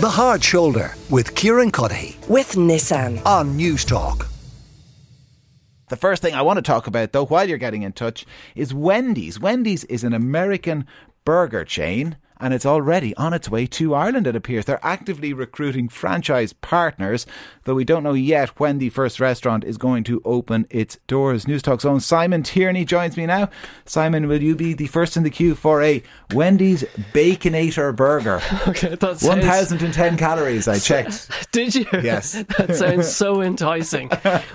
The Hard Shoulder with Kieran Cuddihy with Nissan. on Newstalk. The first thing I want to talk about, though, while you're getting in touch, is Wendy's. Wendy's is an American burger chain and it's already on its way to Ireland, it appears. They're actively recruiting franchise partners, though we don't know yet when the first restaurant is going to open its doors. Newstalk's own Simon Tierney joins me now. Simon, will you be the first in the queue for a Wendy's Baconator burger? Okay, that sounds, 1,010 calories, I checked. Did you? Yes. that sounds so enticing.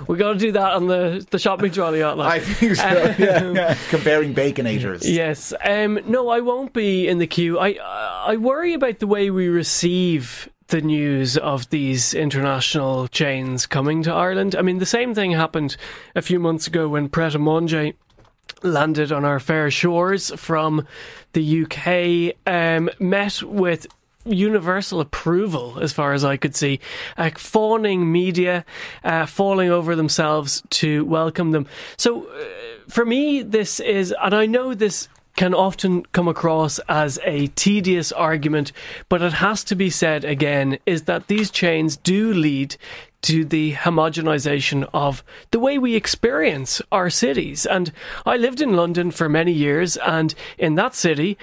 We got to do that on the, the shopping trolley outline. I think so. yeah, yeah. Comparing Baconators. Yes. Um, no, I won't be in the queue. I I worry about the way we receive the news of these international chains coming to Ireland. I mean, the same thing happened a few months ago when Pret a Manger landed on our fair shores from the UK, um, met with universal approval, as far as I could see. Uh, fawning media, uh, falling over themselves to welcome them. So, uh, for me, this is, and I know this can often come across as a tedious argument, but it has to be said again is that these chains do lead to the homogenization of the way we experience our cities. And I lived in London for many years, and in that city,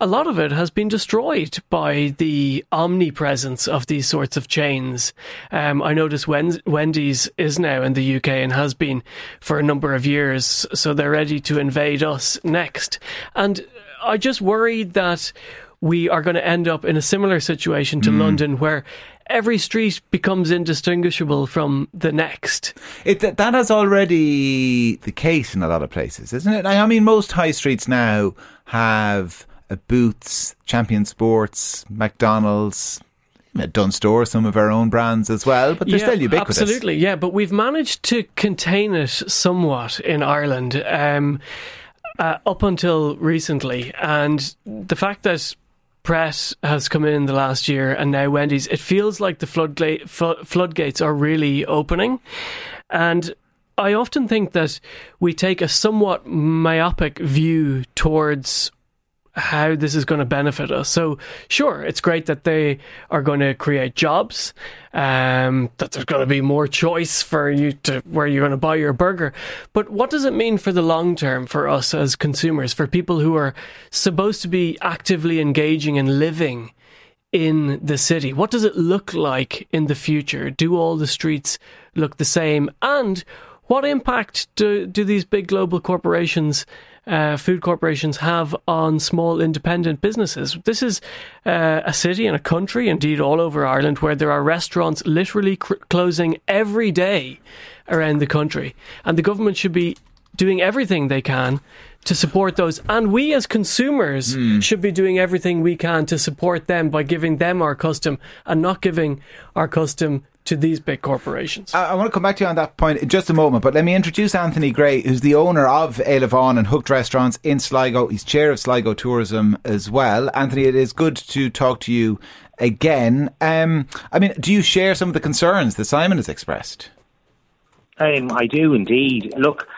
a lot of it has been destroyed by the omnipresence of these sorts of chains. Um, I notice Wendy's is now in the UK and has been for a number of years, so they're ready to invade us next. And I just worried that we are going to end up in a similar situation to mm. London where every street becomes indistinguishable from the next. It, that, that is already the case in a lot of places, isn't it? I mean, most high streets now have a Boots, Champion Sports, McDonald's, Dunnes Stores, some of our own brands as well, but they're yeah, still ubiquitous. Absolutely, yeah. But we've managed to contain it somewhat in Ireland um, uh, up until recently, and the fact that Pret has come in the last year, and now Wendy's. It feels like the floodgate, floodgates are really opening, and I often think that we take a somewhat myopic view towards how this is going to benefit us. So, sure, it's great that they are going to create jobs, um, that there's going to be more choice for you to where you're going to buy your burger. But what does it mean for the long term for us as consumers, for people who are supposed to be actively engaging and living in the city? What does it look like in the future? Do all the streets look the same? And what impact do, do these big global corporations uh, food corporations have on small independent businesses. This is uh, a city and a country, indeed all over Ireland, where there are restaurants literally cr- closing every day around the country. And the government should be doing everything they can to support those. And we as consumers mm. should be doing everything we can to support them by giving them our custom and not giving our custom to these big corporations. I, I, want to come back to you on that point in just a moment, but let me introduce Anthony Gray, who's the owner of Éile and Hooked Restaurants in Sligo. He's chair of Sligo Tourism as well. Anthony, it is good to talk to you again. Um, I mean, do you share some of the concerns that Simon has expressed? Um, I do indeed. Look,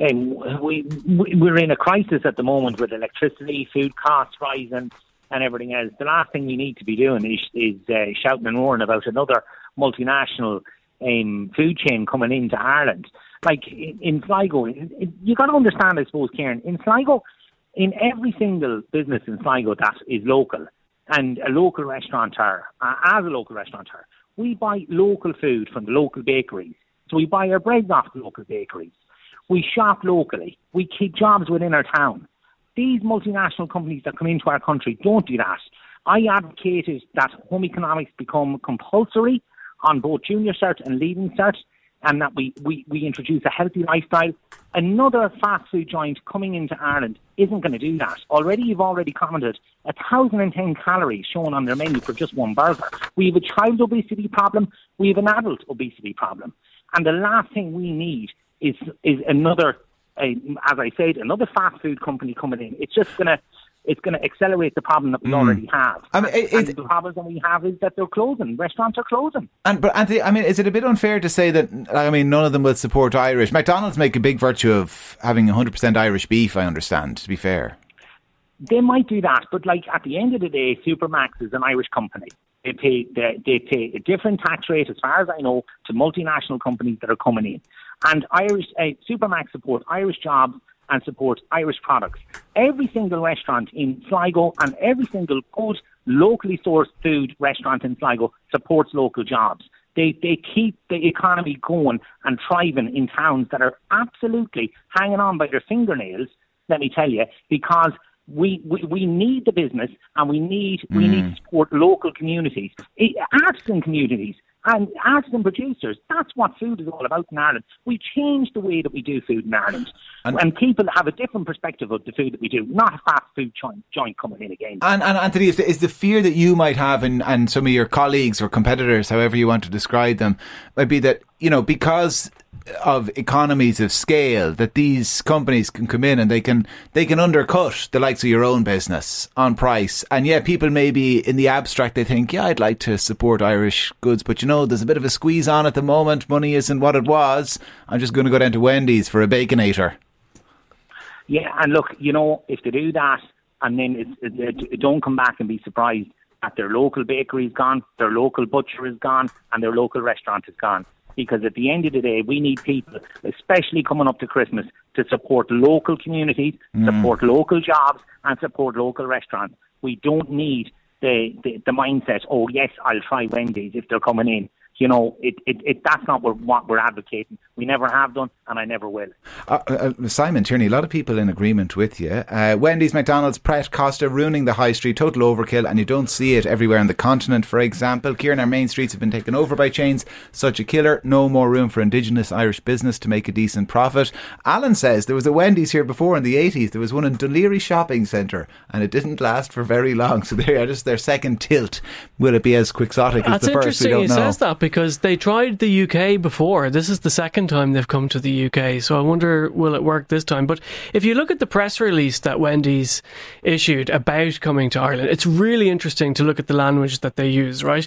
um, we, we're in a crisis at the moment with electricity, food costs rising, and everything else. The last thing we need to be doing is, is uh, shouting and roaring about another multinational um, food chain coming into Ireland. Like in, in Sligo, you've got to understand, I suppose, Kieran. In Sligo, in every single business in Sligo that is local, and a local restaurateur, uh, as a local restaurateur, we buy local food from the local bakeries. So we buy our bread off the local bakeries. We shop locally. We keep jobs within our town. These multinational companies that come into our country don't do that. I advocated that home economics become compulsory on both junior cert and leaving cert, and that we, we, we introduce a healthy lifestyle. Another fast food joint coming into Ireland isn't going to do that. Already, you've already commented, 1,010 calories shown on their menu for just one burger. We have a child obesity problem, we have an adult obesity problem. And the last thing we need is, is another, as I said, another fast food company coming in. It's just going to it's going to accelerate the problem that we mm. already have. I mean, it, and the problem that we have is that they're closing. Restaurants are closing. And but Anthony, I mean, is it a bit unfair to say that? I mean, none of them will support Irish. McDonald's make a big virtue of having 100% Irish beef. I understand. To be fair, they might do that, but like at the end of the day, Supermacs is an Irish company. They pay they, they pay a different tax rate, as far as I know, to multinational companies that are coming in. And Irish uh, Supermacs support Irish jobs and support Irish products. Every single restaurant in Sligo and every single good locally sourced food restaurant in Sligo supports local jobs. They, they keep the economy going and thriving in towns that are absolutely hanging on by their fingernails, let me tell you, because we, we, we need the business and we need mm. we need to support local communities, artisan communities and artisan producers. That's what food is all about in Ireland. We change the way that we do food in Ireland, and, and people have a different perspective of the food that we do, not a fast food joint, joint coming in again. And, and Anthony, is the, is the fear that you might have, and, and some of your colleagues or competitors, however you want to describe them, might be that you know because of economies of scale that these companies can come in and they can they can undercut the likes of your own business on price. And yeah, people maybe in the abstract they think, yeah, I'd like to support Irish goods, but you know, there's a bit of a squeeze on at the moment. Money isn't what it was. I'm just going to go down to Wendy's for a baconator. Yeah, and look, you know, if they do that, and then it, it, it don't come back and be surprised that their local bakery is gone, their local butcher is gone, and their local restaurant is gone because at the end of the day, we need people, especially coming up to Christmas, to support local communities, mm. support local jobs, and support local restaurants. We don't need the, the, the mindset, oh, yes, I'll try Wendy's if they're coming in you know, it, it, it that's not what we're advocating. We never have done, and I never will. Uh, uh, Simon Tierney, a lot of people in agreement with you. Uh, Wendy's, McDonald's, Pret, Costa ruining the high street, total overkill, and you don't see it everywhere on the continent, for example. Kieran, our main streets have been taken over by chains. Such a killer. No more room for indigenous Irish business to make a decent profit. Alan says there was a Wendy's here before in the 80s. There was one in Dún Shopping Centre, and it didn't last for very long. So they are just their second tilt. Will it be as quixotic as the first? We don't know. Says that because they tried the UK before. This is the second time they've come to the UK, so I wonder will it work this time. But if you look at the press release that Wendy's issued about coming to Ireland, it's really interesting to look at the language that they use. Right?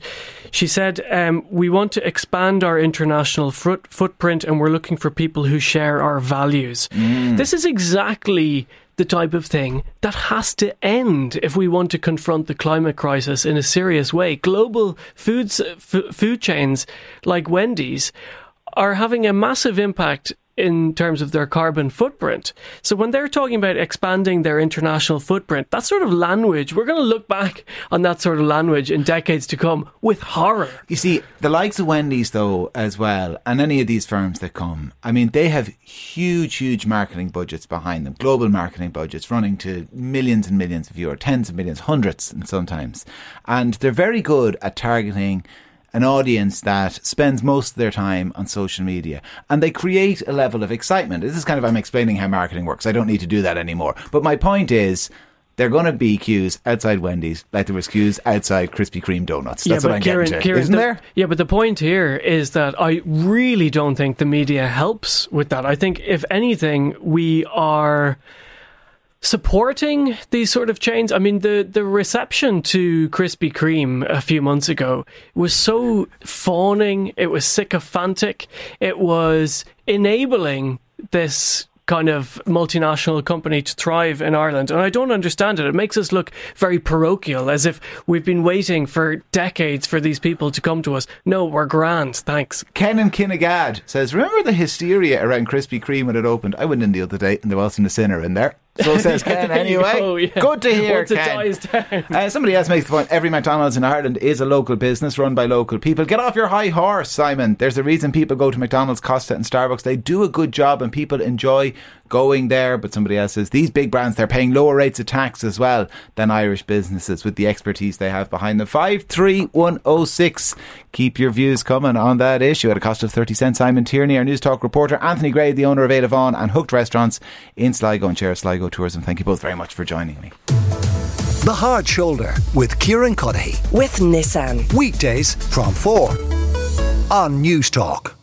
She said, um, "We want to expand our international foot- footprint, and we're looking for people who share our values." Mm. This is exactly the type of thing that has to end if we want to confront the climate crisis in a serious way. Global foods, f- food chains like Wendy's are having a massive impact in terms of their carbon footprint. So when they're talking about expanding their international footprint, that sort of language, we're going to look back on that sort of language in decades to come with horror. You see, the likes of Wendy's, though, as well, and any of these firms that come, I mean, they have huge, huge marketing budgets behind them, global marketing budgets running to millions and millions of euros, tens of millions, hundreds, and sometimes. And they're very good at targeting an audience that spends most of their time on social media and they create a level of excitement. This is kind of, I'm explaining how marketing works. I don't need to do that anymore. But my point is, they're going to be queues outside Wendy's, like there was queues outside Krispy Kreme donuts. That's yeah, what I'm Kieran, getting to, Kieran, isn't the, there? Yeah, but the point here is that I really don't think the media helps with that. I think, if anything, we are supporting these sort of chains. I mean, the, the reception to Krispy Kreme a few months ago was so fawning, it was sycophantic, it was enabling this kind of multinational company to thrive in Ireland. And I don't understand it. It makes us look very parochial, as if we've been waiting for decades for these people to come to us. No, we're grand. Thanks. Ken and Kinnegad says, Remember the hysteria around Krispy Kreme when it opened? I went in the other day and there wasn't a sinner in there. So says Ken anyway. Go, yeah. Good to hear, Once Ken. Uh, somebody else makes the point every McDonald's in Ireland is a local business run by local people. Get off your high horse, Simon. There's a reason people go to McDonald's, Costa, and Starbucks. They do a good job and people enjoy going there. But somebody else says these big brands, they're paying lower rates of tax as well than Irish businesses with the expertise they have behind them. 53106. Keep your views coming on that issue at a cost of 30 cents. Simon Tierney, our Newstalk reporter, Anthony Gray, the owner of Eala Bhan and Hooked Restaurants in Sligo and Chair Sligo Tourism. Thank you both very much for joining me. The Hard Shoulder with Kieran Cuddihy. With Nissan. Weekdays from 4 on Newstalk.